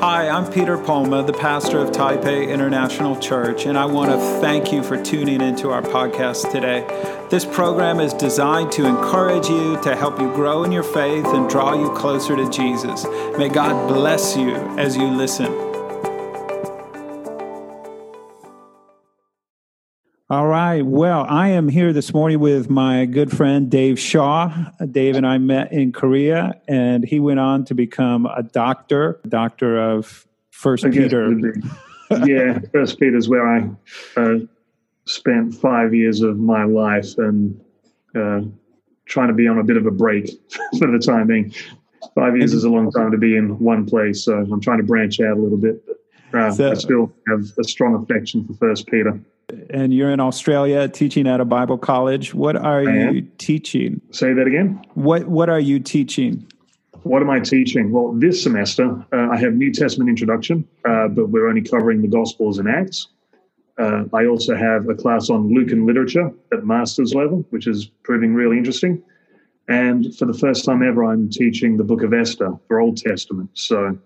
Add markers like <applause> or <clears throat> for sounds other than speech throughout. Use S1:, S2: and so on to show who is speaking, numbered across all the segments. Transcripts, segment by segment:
S1: Hi, I'm Peter Palma, the pastor of Taipei International Church, and I want to thank you for tuning into our podcast today. This program is designed to encourage you, to help you grow in your faith, and draw you closer to Jesus. May God bless you as you listen. All right. Well, I am here this morning with my good friend Dave Shaw. Dave and I met in Korea, and he went on to become a doctor, doctor of First Peter.
S2: yeah, First Peter is where I uh, spent five years of my life and uh, trying to be on a bit of a break <laughs> for the time being. Five years is a long time to be in one place, so I'm trying to branch out a little bit. But, uh, so, I still have a strong affection for First Peter
S1: and you're in Australia teaching at a Bible college. What are you teaching?
S2: Say that again.
S1: What What are you teaching?
S2: What am I teaching? Well, this semester uh, I have New Testament introduction, uh, but we're only covering the Gospels and Acts. Uh, I also have a class on Lucan literature at master's level, which is proving really interesting. And for the first time ever, I'm teaching the Book of Esther for Old Testament. So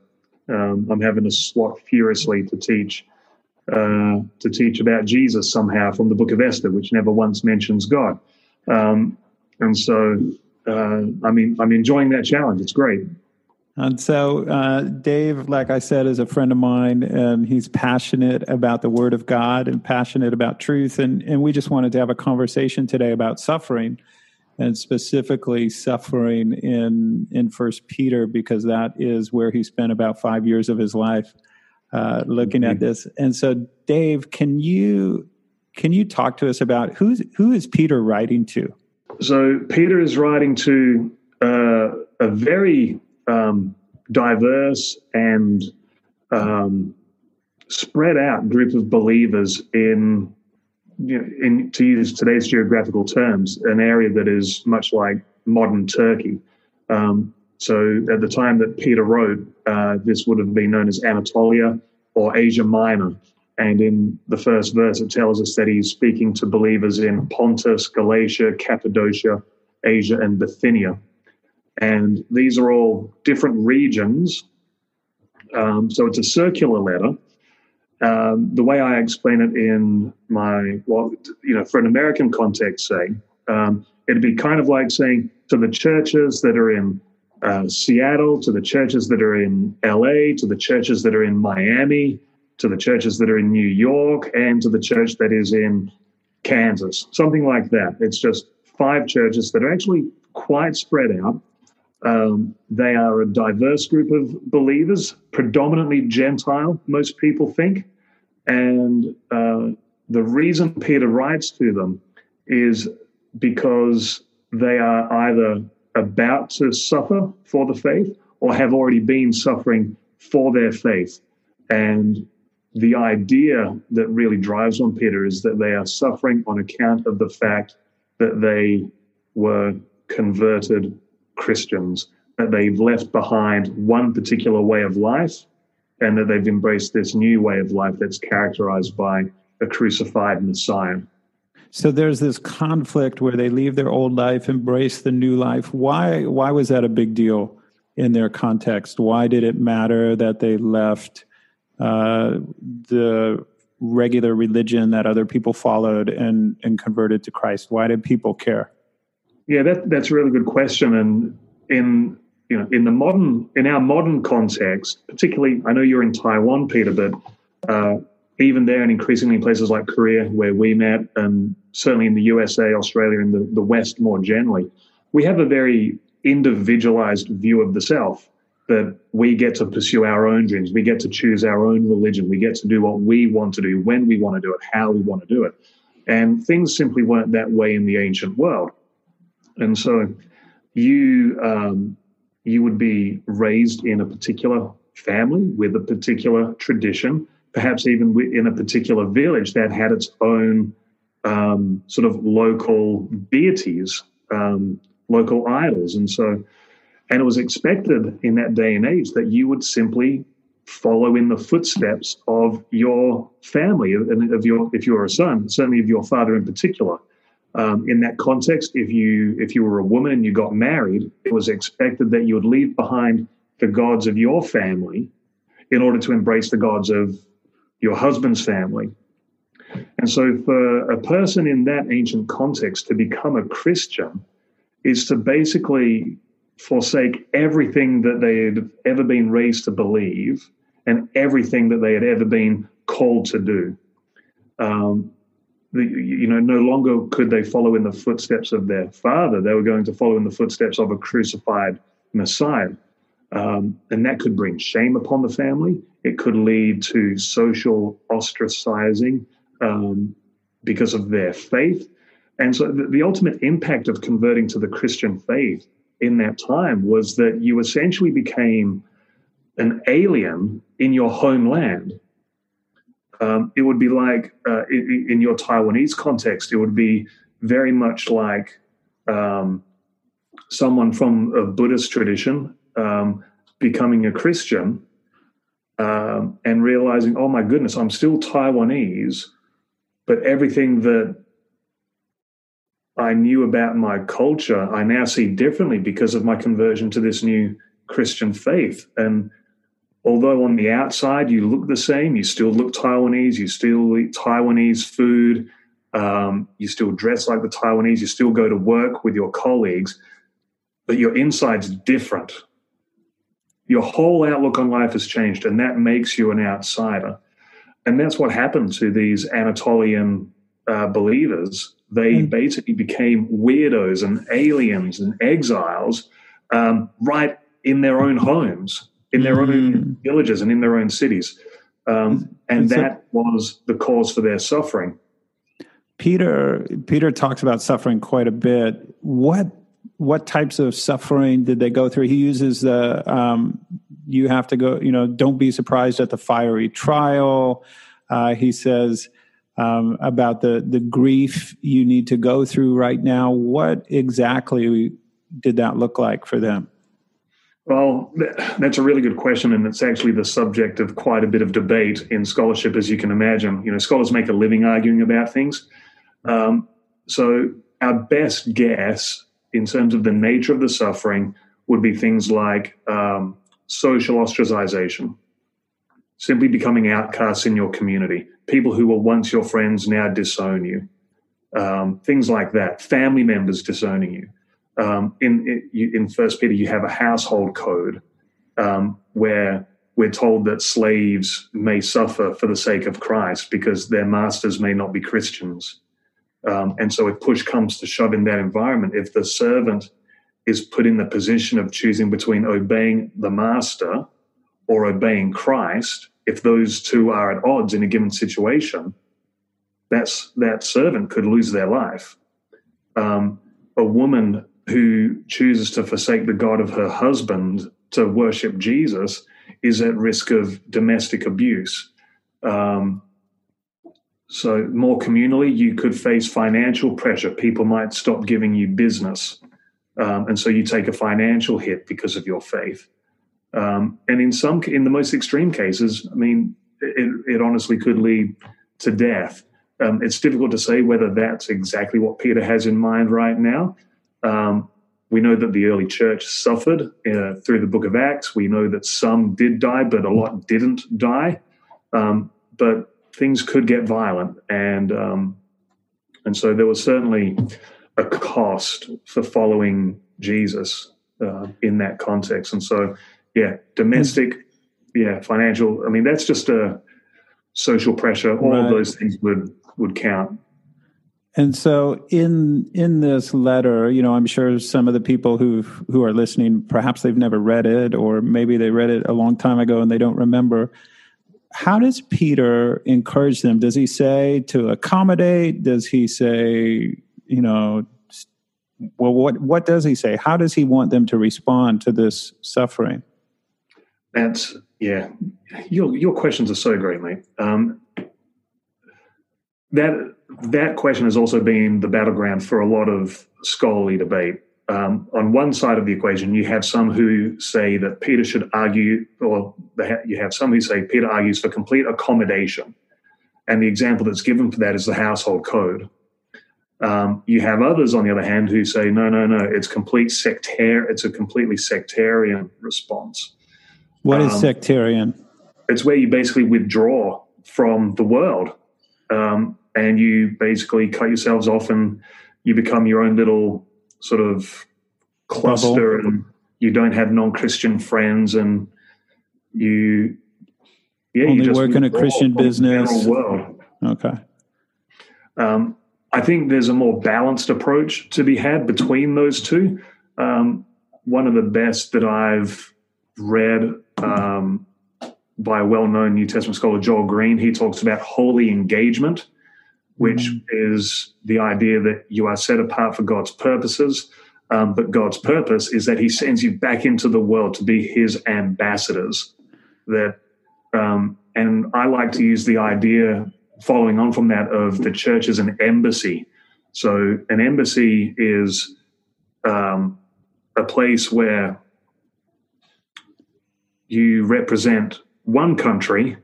S2: um, I'm having to swat furiously to teach uh, to teach about Jesus somehow from the book of Esther, which never once mentions God. Um, and so, uh, I mean, I'm enjoying that challenge. It's great.
S1: And so, uh, Dave, like I said, is a friend of mine, and he's passionate about the Word of God and passionate about truth. And, and we just wanted to have a conversation today about suffering, and specifically suffering in in First Peter, because that is where he spent about five years of his life uh, looking at mm-hmm. this. And so, Dave, can you can you talk to us about who's who is Peter writing to?
S2: So Peter is writing to uh, a very um, diverse and um, spread out group of believers in, you know, in to use today's geographical terms, an area that is much like modern Turkey. Um, so at the time that Peter wrote, uh, this would have been known as Anatolia or Asia Minor. And in the first verse, it tells us that he's speaking to believers in Pontus, Galatia, Cappadocia, Asia, and Bithynia. And these are all different regions. Um, so it's a circular letter. Um, the way I explain it in my, well, you know, for an American context, say, um, it'd be kind of like saying to the churches that are in uh, Seattle, to the churches that are in LA, to the churches that are in Miami, to the churches that are in New York, and to the church that is in Kansas, something like that. It's just five churches that are actually quite spread out. Um, they are a diverse group of believers, predominantly Gentile, most people think. And uh, the reason Peter writes to them is because they are either about to suffer for the faith or have already been suffering for their faith. And the idea that really drives on Peter is that they are suffering on account of the fact that they were converted Christians, that they've left behind one particular way of life, and that they've embraced this new way of life that's characterized by a crucified Messiah.
S1: So there's this conflict where they leave their old life, embrace the new life. Why why was that a big deal in their context? Why did it matter that they left uh, the regular religion that other people followed and and converted to Christ? Why did people care?
S2: Yeah, that that's a really good question. And in you know in the modern in our modern context, particularly, I know you're in Taiwan, Peter, but uh, even there and increasingly in places like Korea, where we met, and certainly in the USA, Australia, and the, the West more generally, we have a very individualized view of the self that we get to pursue our own dreams. We get to choose our own religion. We get to do what we want to do, when we want to do it, how we want to do it. And things simply weren't that way in the ancient world. And so you um, you would be raised in a particular family with a particular tradition perhaps even in a particular village that had its own um, sort of local deities, um, local idols. And so, and it was expected in that day and age that you would simply follow in the footsteps of your family and of your if you're a son certainly of your father in particular um, in that context if you if you were a woman and you got married it was expected that you would leave behind the gods of your family in order to embrace the gods of your husband's family. And so, for a person in that ancient context to become a Christian is to basically forsake everything that they had ever been raised to believe and everything that they had ever been called to do. Um, the, you know, no longer could they follow in the footsteps of their father. They were going to follow in the footsteps of a crucified Messiah. Um, and that could bring shame upon the family. It could lead to social ostracizing um, because of their faith. And so the, the ultimate impact of converting to the Christian faith in that time was that you essentially became an alien in your homeland. Um, it would be like, uh, in, in, your Taiwanese context, it would be very much like um, someone from a Buddhist tradition um, becoming a Christian um, and realizing, oh my goodness, I'm still Taiwanese, but everything that I knew about my culture, I now see differently because of my conversion to this new Christian faith. And although on the outside you look the same, you still look Taiwanese, you still eat Taiwanese food, um, you still dress like the Taiwanese, you still go to work with your colleagues, but your inside's different. Your whole outlook on life has changed, and that makes you an outsider. And that's what happened to these Anatolian uh, believers. They mm. basically became weirdos and aliens and exiles um, right in their own homes, in their mm. own hmm. villages, and in their own cities. Um, and so, that was the cause for their suffering.
S1: Peter Peter talks about suffering quite a bit. What what types of suffering did they go through? He uses the um, you have to go. You know, don't be surprised at the fiery trial. Uh, he says um, about the the grief you need to go through right now. What exactly did that look like for them?
S2: Well, that's a really good question, and it's actually the subject of quite a bit of debate in scholarship, as you can imagine. You know, scholars make a living arguing about things. Um, so, our best guess in terms of the nature of the suffering would be things like um, social ostracization, simply becoming outcasts in your community, people who were once your friends now disown you, um, things like that, family members disowning you. Um, in in First Peter, you have a household code um, where we're told that slaves may suffer for the sake of Christ because their masters may not be Christians. Um, and so, if push comes to shove in that environment, if the servant is put in the position of choosing between obeying the master or obeying Christ, if those two are at odds in a given situation, that's that servant could lose their life. Um, a woman who chooses to forsake the God of her husband to worship Jesus is at risk of domestic abuse. Um, so, more communally, you could face financial pressure. People might stop giving you business. Um, and so you take a financial hit because of your faith. Um, and in some, in the most extreme cases, I mean, it, it honestly could lead to death. Um, it's difficult to say whether that's exactly what Peter has in mind right now. Um, we know that the early church suffered uh, through the book of Acts. We know that some did die, but a lot didn't die. Um, but things could get violent, and um, and so there was certainly a cost for following Jesus uh, in that context. And so, yeah, domestic, yeah, financial. I mean, that's just a social pressure. All right. of those things would would count.
S1: And so in in this letter, you know, I'm sure some of the people who who are listening, perhaps they've never read it, or maybe they read it a long time ago and they don't remember how does Peter encourage them? Does he say to accommodate? Does he say, you know, well, what what does he say? How does he want them to respond to this suffering?
S2: That's yeah. Your your questions are so great, mate. Um, that that question has also been the battleground for a lot of scholarly debate um, on one side of the equation, you have some who say that Peter should argue, or you have some who say Peter argues for complete accommodation. And the example that's given for that is the household code. Um, you have others, on the other hand, who say, no, no, no, it's complete sectarian, it's a completely sectarian response.
S1: What is um, sectarian?
S2: it's where you basically withdraw from the world, um, and you basically cut yourselves off, and you become your own little sort of cluster, Bubble. and you don't have non-Christian friends, and you
S1: yeah, only you work in a Christian business.
S2: World.
S1: Okay.
S2: Um, I think there's a more balanced approach to be had between those two. Um, one of the best that I've read um, by a well known New Testament scholar, Joel Green, he talks about holy engagement, which mm-hmm. is the idea that you are set apart for God's purposes. Um, but God's purpose is that He sends you back into the world to be His ambassadors. That, um, and I like to use the idea following on from that of the church as an embassy. So an embassy is um, a place where you represent one country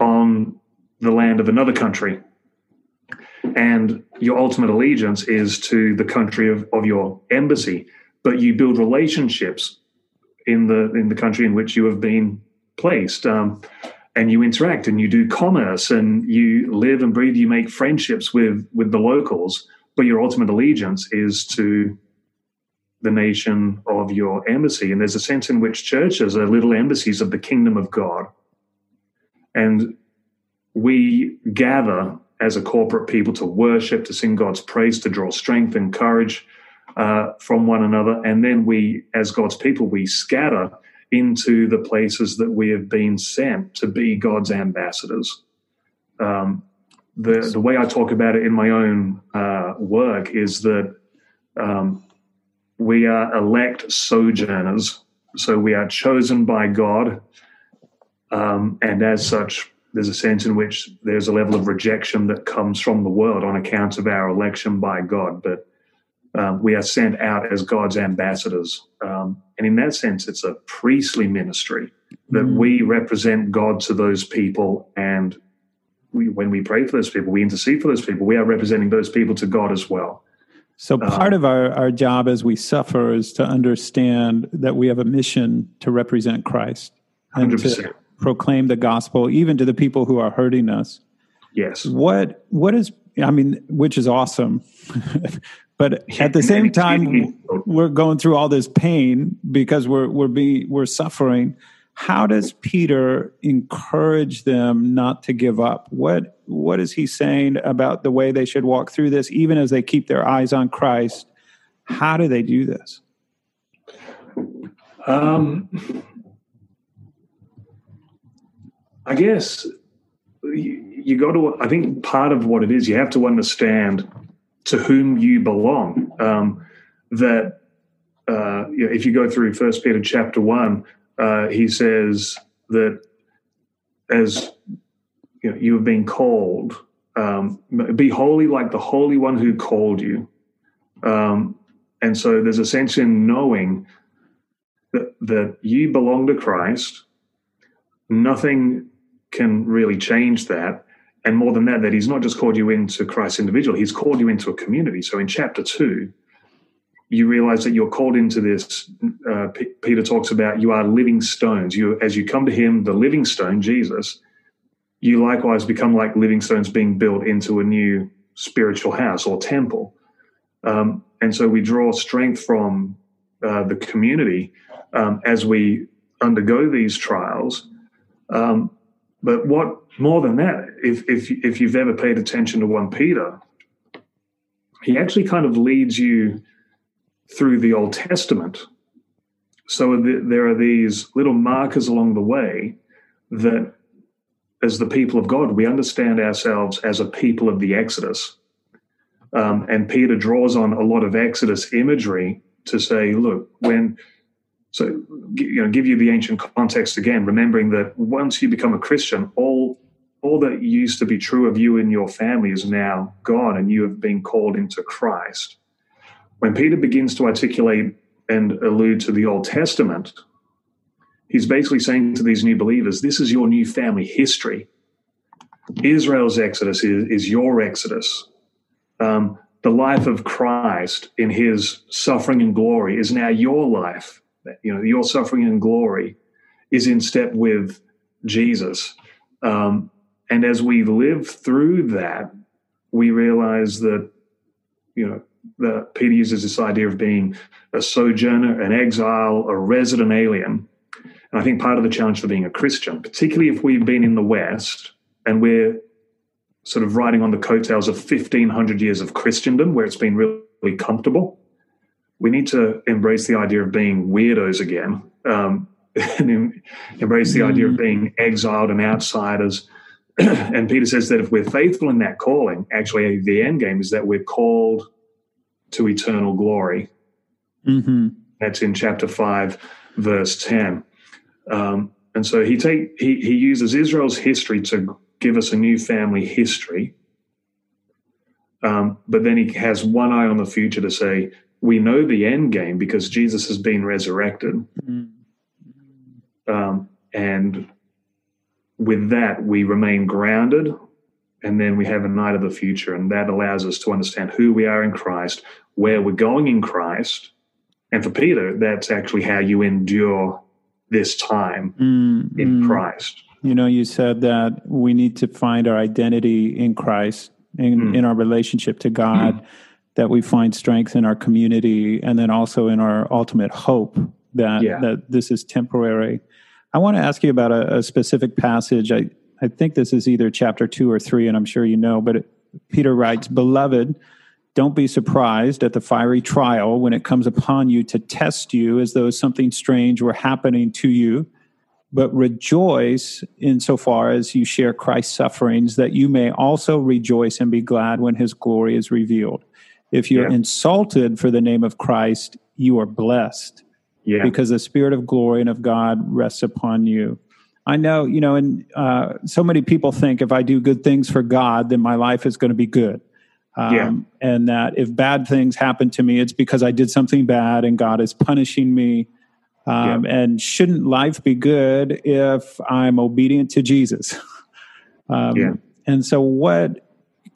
S2: on the land of another country. And your ultimate allegiance is to the country of, of your embassy, but you build relationships in the in the country in which you have been placed. Um, and you interact and you do commerce and you live and breathe you make friendships with with the locals. But your ultimate allegiance is to the nation of your embassy. And there's a sense in which churches are little embassies of the kingdom of god. And we gather as a corporate people to worship to sing god's praise to draw strength and courage uh, from one another. And then we as god's people we scatter into the places that we have been sent to be God's ambassadors. Um, the the way I talk about it in my own uh, work is that um, we are elect sojourners, so we are chosen by God, um, and as such, there's a sense in which there's a level of rejection that comes from the world on account of our election by God, but um, we are sent out as God's ambassadors. Um, and in that sense, it's a priestly ministry that mm. we represent God to those people. And we, when we pray for those people, we intercede for those people, we are representing those people to God as well.
S1: So, um, part um, of our, our job as we suffer is to understand that we have a mission to represent Christ 100%. to proclaim the gospel, even to the people who are hurting us.
S2: Yes.
S1: What What is I mean, which is awesome. <laughs> but at the same time, we're going through all this pain because we're we're being we're suffering. How does Peter encourage them not to give up? What what is he saying about the way they should walk through this, even as they keep their eyes on Christ? How do they do this?
S2: Um, I guess you got to i think part of what it is you have to understand to whom you belong. Um, that uh, you know, if you go through first peter chapter 1 uh, he says that as you, know, you have been called um, be holy like the holy one who called you. Um, and so there's a sense in knowing that, that you belong to christ. Nothing can really change that and more than that, that he's not just called you into Christ individually, he's called you into a community. So in chapter two, you realize that you're called into this. Uh, P- Peter talks about you are living stones. You, as you come to him, the living stone, Jesus, you likewise become like living stones being built into a new spiritual house or temple. Um, and so we draw strength from uh, the community um, as we undergo these trials. Um, but what more than that, if if if you've ever paid attention to one Peter, he actually kind of leads you through the Old Testament. So there are these little markers along the way that, as the people of God, we understand ourselves as a people of the Exodus. Um, and Peter draws on a lot of Exodus imagery to say, look, when so, you know, give you the ancient context again, remembering that once you become a Christian, all all that used to be true of you and your family is now gone, and you have been called into Christ. When Peter begins to articulate and allude to the Old Testament, he's basically saying to these new believers, "This is your new family history. Israel's exodus is, is your exodus." Um, the life of Christ in his suffering and glory is now your life you know your suffering and glory is in step with Jesus. Um, and as we live through that, we realize that, you know, that Peter uses this idea of being a sojourner, an exile, a resident alien. And I think part of the challenge for being a Christian, particularly if we've been in the West and we're sort of riding on the coattails of 1500 years of Christendom, where it's been really comfortable, we need to embrace the idea of being weirdos again um, <laughs> and embrace the idea of mm. being exiled and outsiders. <clears throat> and Peter says that if we're faithful in that calling, actually, the end game is that we're called to eternal glory. Mm-hmm. That's in chapter 5, verse 10. Um, and so he take he, he uses Israel's history to give us a new family history. Um, but then he has one eye on the future to say, we know the end game because Jesus has been resurrected. Mm-hmm. Um, and with that, we remain grounded. And then we have a night of the future. And that allows us to understand who we are in Christ, where we're going in Christ. And for Peter, that's actually how you endure this time mm-hmm. in Christ.
S1: You know, you said that we need to find our identity in Christ, in, mm. in our relationship to God. That we find strength in our community and then also in our ultimate hope that yeah. that this is temporary. I want to ask you about a, a, specific passage. I, I think this is either chapter two or three, and I'm sure you know, but it, Peter writes, Beloved, don't be surprised at the fiery trial when it comes upon you to test you as though something strange were happening to you. But rejoice insofar as you share Christ's sufferings, that you may also rejoice and be glad when his glory is revealed. If you're yeah. insulted for the name of Christ, you are blessed. Yeah. Because the spirit of glory and of God rests upon you. I know, you know, and uh, so many people think if I do good things for God, then my life is going to be good. Um, yeah. And that if bad things happen to me, it's because I did something bad and God is punishing me. Um, yeah. And shouldn't life be good if I'm obedient to Jesus? <laughs> um, yeah. And so, what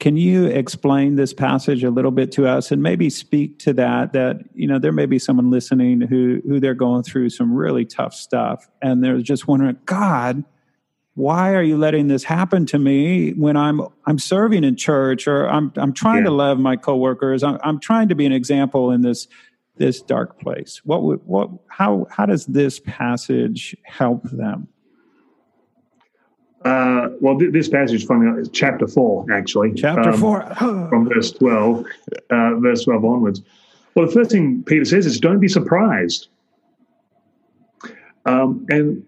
S1: can you explain this passage a little bit to us and maybe speak to that that you know there may be someone listening who who they're going through some really tough stuff and they're just wondering god why are you letting this happen to me when i'm i'm serving in church or i'm i'm trying yeah. to love my coworkers? I'm, I'm trying to be an example in this this dark place. What would what how how does this passage help them
S2: uh, well, th- this passage from chapter four, actually.
S1: Chapter um, four. <laughs>
S2: from verse 12, uh, verse 12 onwards. Well, the first thing Peter says is don't be surprised. Um, and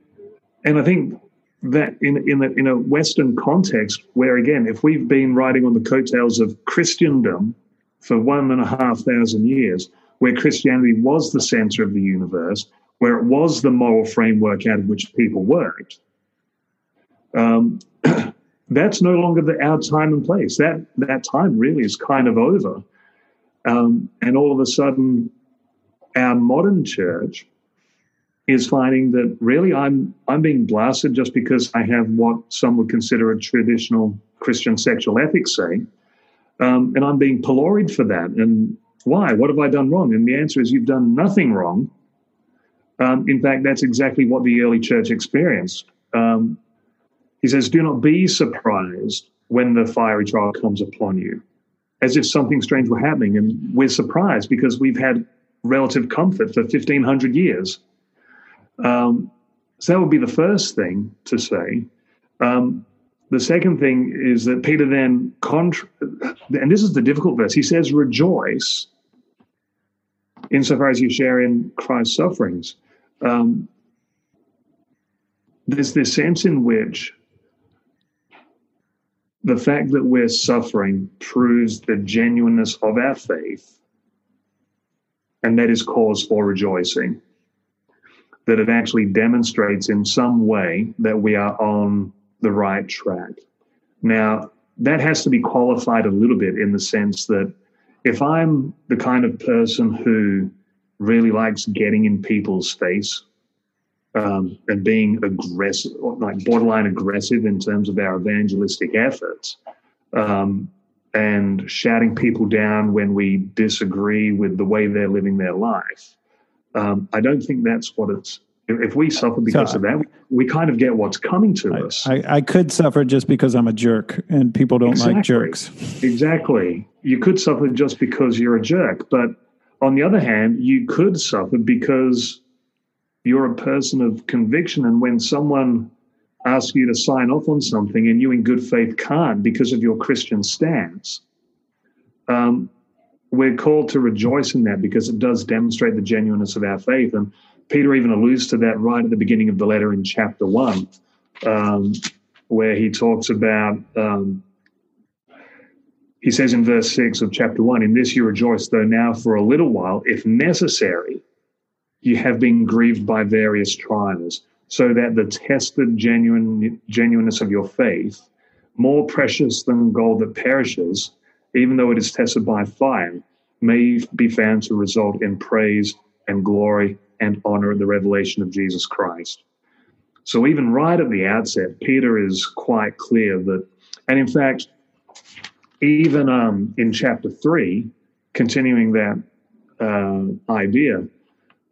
S2: and I think that in in a, in a Western context, where again, if we've been riding on the coattails of Christendom for one and a half thousand years, where Christianity was the center of the universe, where it was the moral framework out of which people worked, um, <clears throat> that's no longer the, our time and place. That that time really is kind of over. Um, and all of a sudden, our modern church is finding that really I'm I'm being blasted just because I have what some would consider a traditional Christian sexual ethics say, um, and I'm being pilloried for that. And why? What have I done wrong? And the answer is you've done nothing wrong. Um, in fact, that's exactly what the early church experienced. Um, he says, Do not be surprised when the fiery trial comes upon you, as if something strange were happening. And we're surprised because we've had relative comfort for 1500 years. Um, so that would be the first thing to say. Um, the second thing is that Peter then, contra- and this is the difficult verse, he says, rejoice insofar as you share in Christ's sufferings. Um, there's this sense in which the fact that we're suffering proves the genuineness of our faith, and that is cause for rejoicing. That it actually demonstrates in some way that we are on the right track. Now, that has to be qualified a little bit in the sense that if I'm the kind of person who really likes getting in people's face um, and being aggressive, like borderline aggressive in terms of our evangelistic efforts, um, and shouting people down when we disagree with the way they're living their life. Um, I don't think that's what it's if we suffer because so, of that, we, kind of get what's coming to
S1: I,
S2: us.
S1: I, I, could suffer just because I'm a jerk and people don't exactly. like jerks.
S2: Exactly. You could suffer just because you're a jerk. But on the other hand, you could suffer because you're a person of conviction. And when someone asks you to sign off on something and you in good faith can't because of your Christian stance, um, we're called to rejoice in that because it does demonstrate the genuineness of our faith. And Peter even alludes to that right at the beginning of the letter in chapter one, um, where he talks about, um, he says in verse six of chapter one, In this you rejoice, though now for a little while, if necessary, you have been grieved by various trials, so that the tested genuine, genuineness of your faith, more precious than gold that perishes, even though it is tested by fire, may be found to result in praise and glory and honor the revelation of Jesus Christ. So, even right at the outset, Peter is quite clear that, and in fact, even um, in chapter 3, continuing that uh, idea,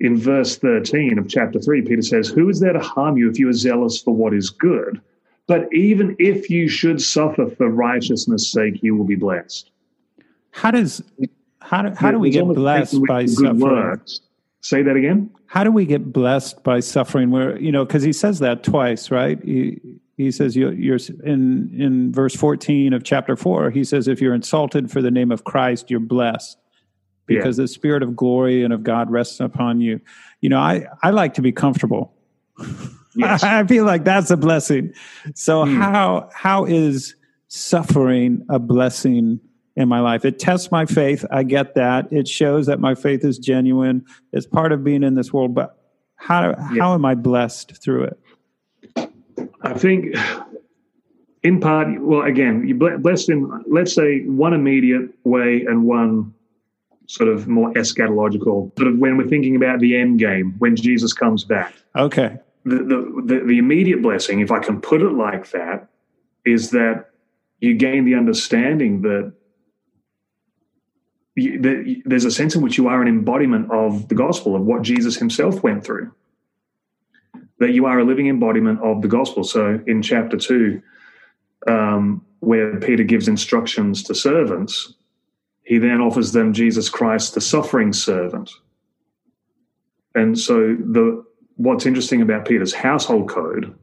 S2: in verse 13 of chapter 3, Peter says, Who is there to harm you if you are zealous for what is good? But even if you should suffer for righteousness' sake, you will be blessed.
S1: How does how do, how do we get blessed by suffering? Works.
S2: Say that again.
S1: How do we get blessed by suffering? Where you know, because he says that twice, right? He, he says you, are in in verse fourteen of chapter four. He says, "If you're insulted for the name of Christ, you're blessed, because yeah. the Spirit of glory and of God rests upon you." You know, I I like to be comfortable. <laughs> Yes. I feel like that's a blessing. So mm. how how is suffering a blessing in my life. It tests my faith. I get that. It shows that my faith is genuine. It's part of being in this world. But how yeah. how am I blessed through it?
S2: I think, in part, well, again, you blessed in let's say one immediate way and one sort of more eschatological. Sort of when we're thinking about the end game, when Jesus comes back.
S1: Okay.
S2: The, the, the, the immediate blessing, if I can put it like that, is that you gain the understanding that there's a sense in which you are an embodiment of the gospel, of what Jesus himself went through. That you are a living embodiment of the gospel. So in chapter two, um, where Peter gives instructions to servants, he then offers them Jesus Christ, the suffering servant. And so the what's interesting about Peter's household code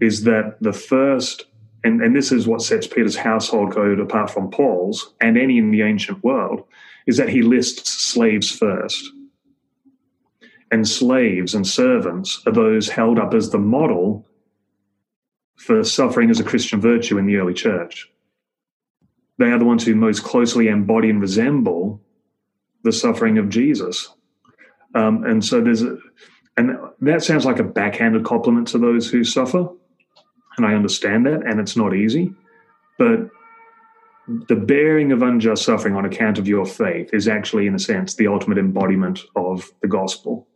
S2: is that the first and, and this is what sets Peter's household code apart from Paul's and any in the ancient world, is that he lists slaves first. And slaves and servants are those held up as the model for suffering as a Christian virtue in the early church. They are the ones who most closely embody and resemble the suffering of Jesus. Um, and so there's a, and that sounds like a backhanded compliment to those who suffer. And I understand that, and it's not easy. But the bearing of unjust suffering on account of your faith is actually, in a sense, the ultimate embodiment of the gospel.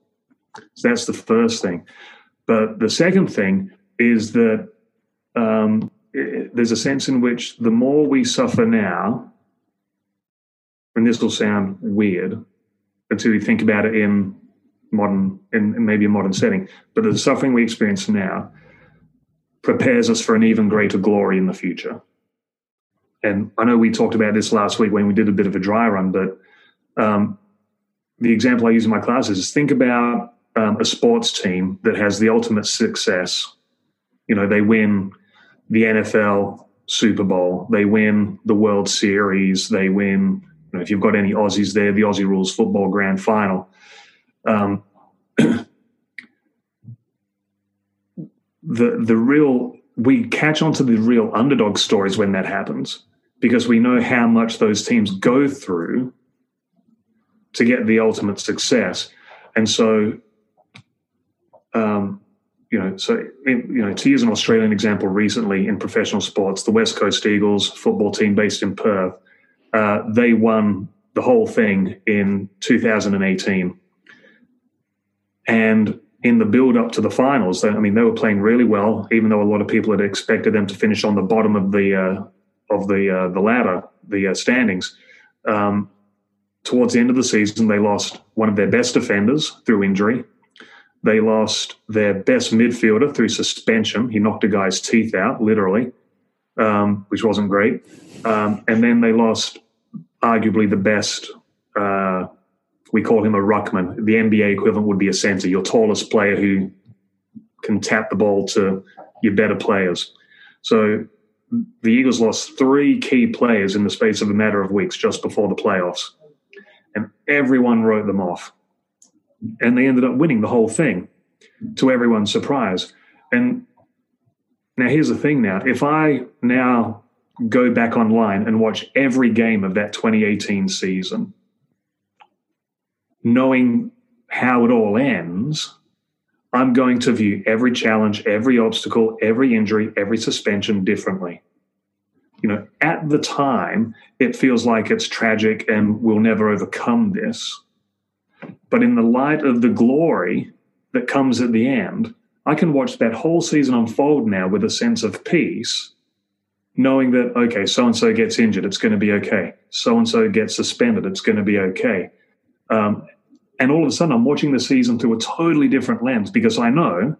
S2: So that's the first thing. But the second thing is that um, there's a sense in which the more we suffer now, and this will sound weird until you think about it in modern, in, maybe a modern setting, but the suffering we experience now prepares us for an even greater glory in the future and I know we talked about this last week when we did a bit of a dry run, but um, the example I use in my classes is think about um, a sports team that has the ultimate success. You know, they win the NFL Super Bowl, they win the World Series, they win. You know, if you've got any Aussies there, the Aussie Rules Football Grand Final. Um, the the real we catch on to the real underdog stories when that happens because we know how much those teams go through to get the ultimate success. And so, um, you know, so you know, to use an Australian example, recently in professional sports, the West Coast Eagles football team based in Perth, uh, they won the whole thing in 2018, and in the build up to the finals, I mean, they were playing really well, even though a lot of people had expected them to finish on the bottom of the uh, of the uh, the ladder, the uh, standings. Um, towards the end of the season, they lost one of their best defenders through injury. They lost their best midfielder through suspension. He knocked a guy's teeth out, literally, um, which wasn't great. Um, and then they lost arguably the best. Uh, we call him a ruckman. The NBA equivalent would be a center, your tallest player who can tap the ball to your better players. So the Eagles lost three key players in the space of a matter of weeks just before the playoffs. And everyone wrote them off. And they ended up winning the whole thing to everyone's surprise. And now here's the thing now if I now go back online and watch every game of that 2018 season, knowing how it all ends, I'm going to view every challenge, every obstacle, every injury, every suspension differently. You know, at the time, it feels like it's tragic and we'll never overcome this. But in the light of the glory that comes at the end, I can watch that whole season unfold now with a sense of peace, knowing that, okay, so and so gets injured, it's going to be okay. So and so gets suspended, it's going to be okay. Um, and all of a sudden, I'm watching the season through a totally different lens because I know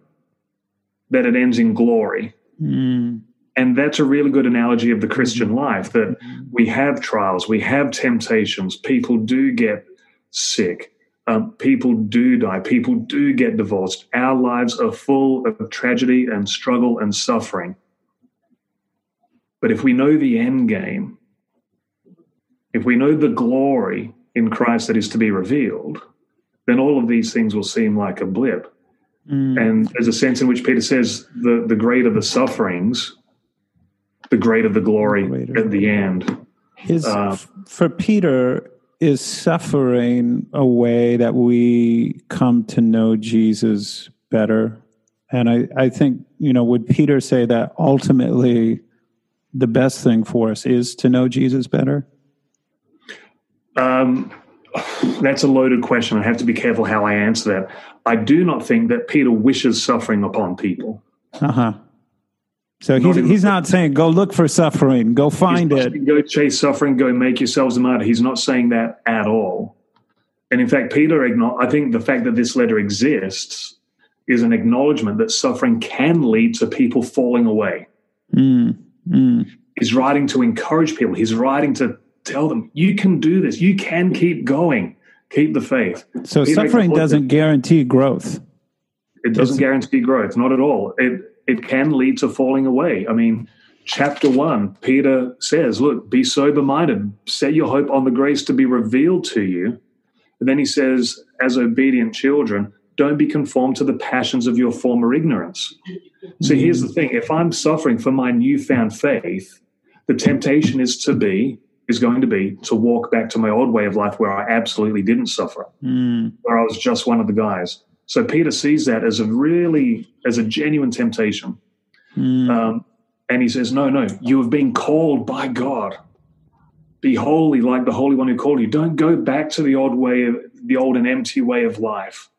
S2: that it ends in glory. Mm. And that's a really good analogy of the Christian mm. life that we have trials, we have temptations, people do get sick, um, people do die, people do get divorced. Our lives are full of tragedy and struggle and suffering. But if we know the end game, if we know the glory in Christ that is to be revealed, then all of these things will seem like a blip. Mm. And there's a sense in which Peter says the, the greater the sufferings, the greater the glory greater. at the end.
S1: Is, uh, for Peter, is suffering a way that we come to know Jesus better? And I, I think, you know, would Peter say that ultimately the best thing for us is to know Jesus better?
S2: Um, that's a loaded question. I have to be careful how I answer that. I do not think that Peter wishes suffering upon people.
S1: Uh huh. So he's, he's not saying go look for suffering, go find it.
S2: Go chase suffering, go make yourselves a martyr. He's not saying that at all. And in fact, Peter, I think the fact that this letter exists is an acknowledgement that suffering can lead to people falling away. Mm, mm. He's writing to encourage people. He's writing to tell them you can do this you can keep going keep the faith
S1: so keep suffering doesn't guarantee growth
S2: it doesn't it's, guarantee growth not at all it it can lead to falling away. I mean chapter 1 peter says look be sober minded set your hope on the grace to be revealed to you. And then he says as obedient children don't be conformed to the passions of your former ignorance. So here's the thing. If i'm suffering for my newfound faith the temptation is to be is going to be to walk back to my old way of life where I absolutely didn't suffer, mm. where I was just one of the guys. So Peter sees that as a really, as a genuine temptation. Mm. Um, and he says, No, no, you have been called by God. Be holy like the Holy One who called you. Don't go back to the old way of the old and empty way of life.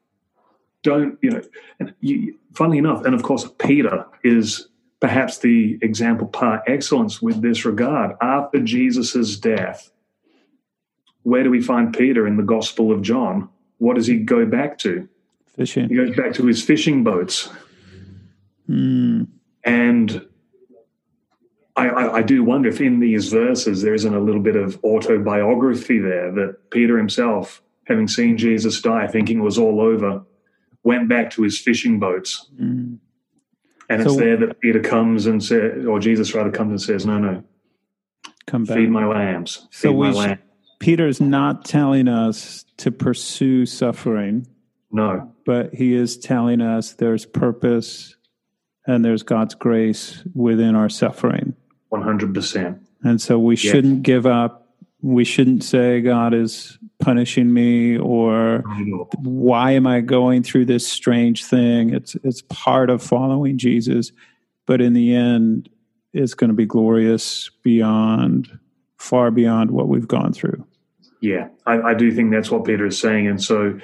S2: Don't, you know, and you, funnily enough, and of course, Peter is perhaps the example par excellence with this regard. After Jesus' death, where do we find Peter in the Gospel of John? What does he go back to?
S1: Fishing.
S2: He goes back to his fishing boats. Mm. And I, I, I, do wonder if in these verses there isn't a little bit of autobiography there that Peter himself, having seen Jesus die, thinking it was all over, went back to his fishing boats. Mm. And so, it's there that Peter comes and says, or Jesus rather comes and says, no, no, come back. Feed my lambs. Feed so my lambs.
S1: Peter's not telling us to pursue suffering.
S2: No.
S1: But he is telling us there's purpose and there's God's grace within our suffering.
S2: 100%.
S1: And so we shouldn't give up. We shouldn't say God is punishing me or why am I going through this strange thing? It's it's part of following Jesus, but in the end, it's going to be glorious beyond, far beyond what we've gone through.
S2: Yeah, I, I do think that's what Peter is saying, and so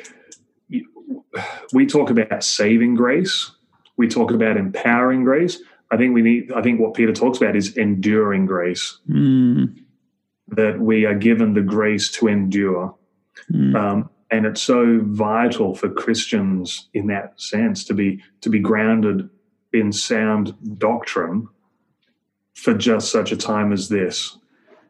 S2: we talk about saving grace, we talk about empowering grace. I think we need. I think what Peter talks about is enduring grace. Mm. That we are given the grace to endure. Mm. Um, and it's so vital for Christians in that sense to be to be grounded in sound doctrine for just such a time as this.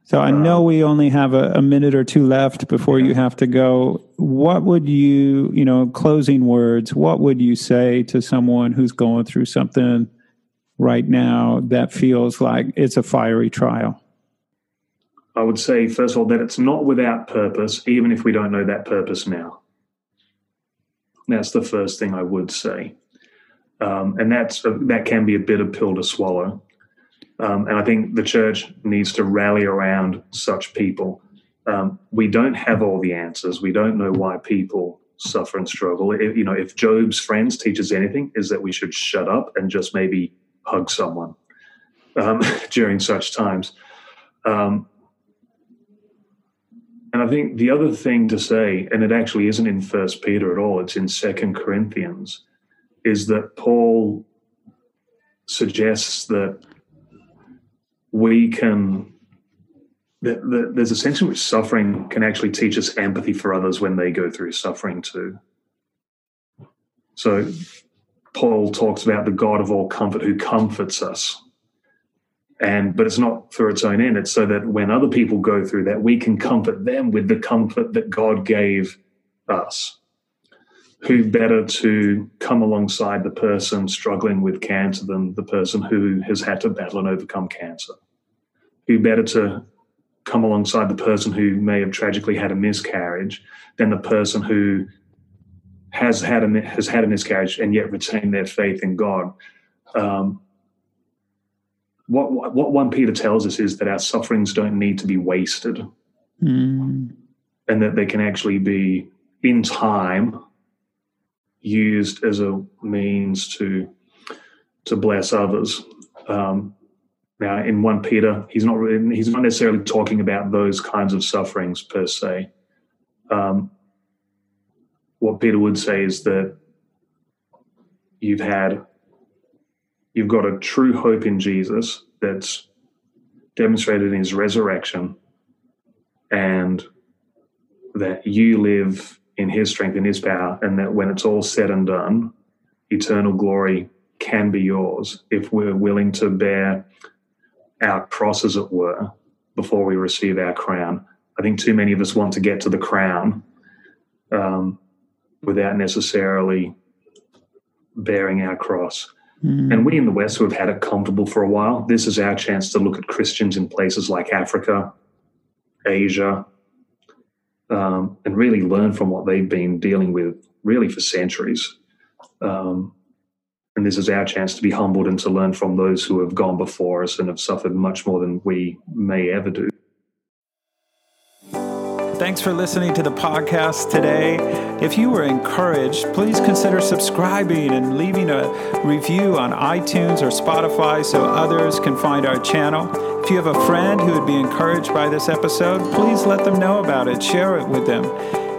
S1: So I know um, we only have a, a, minute or two left before you have to go. What would you, you know, closing words, what would you say to someone who's going through something right now that feels like it's a fiery trial?
S2: I would say, first of all, that it's not without purpose, even if we don't know that purpose now. That's the first thing I would say. Um, and that's a, that can be a bitter pill to swallow. Um, and I think the church needs to rally around such people. Um, we don't have all the answers. We don't know why people suffer and struggle. If, you know, if Job's friends teach us anything, is that we should shut up and just maybe hug someone um, <laughs> during such times. Um, and I think the other thing to say, and it actually isn't in First Peter at all; it's in Second Corinthians, is that Paul suggests that we can that, that there's a sense in which suffering can actually teach us empathy for others when they go through suffering too. So Paul talks about the God of all comfort who comforts us. And but it's not for its own end. It's so that when other people go through that, we can comfort them with the comfort that God gave us. Who better to come alongside the person struggling with cancer than the person who has had to battle and overcome cancer? Who better to come alongside the person who may have tragically had a miscarriage than the person who has had a has had a miscarriage and yet retained their faith in God. Um, what what one Peter tells us is that our sufferings don't need to be wasted, mm. and that they can actually be in time used as a means to to bless others. Um, now, in one Peter, he's not really, he's not necessarily talking about those kinds of sufferings per se. Um, what Peter would say is that you've had you've got a true hope in Jesus that's demonstrated in his resurrection and that you live in his strength and his power and that when it's all said and done eternal glory can be yours if we're willing to bear our cross as it were before we receive our crown i think too many of us want to get to the crown um, without necessarily bearing our cross. Mm. And we in the West who have had it comfortable for a while, this is our chance to look at Christians in places like Africa, Asia, um, and really learn from what they've been dealing with really for centuries. Um, and this is our chance to be humbled and to learn from those who have gone before us and have suffered much more than we may ever do.
S1: Thanks for listening to the podcast today. If you were encouraged, please consider subscribing and leaving a review on iTunes or Spotify so others can find our channel. If you have a friend who would be encouraged by this episode, please let them know about it. Share it with them.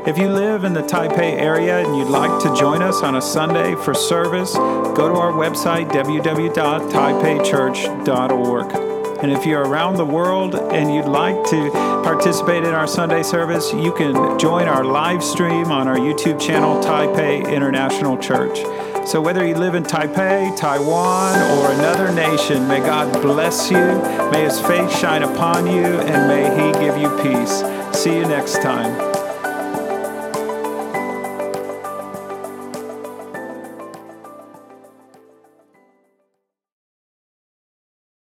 S1: If you live in the Taipei area and you'd like to join us on a Sunday for service, go to our website, www.taipeichurch.org. And if you're around the world and you'd like to participate in our Sunday service, you can join our live stream on our YouTube channel, Taipei International Church. So, whether you live in Taipei, Taiwan, or another nation, may God bless you, may His face shine upon you, and may He give you peace. See you next time.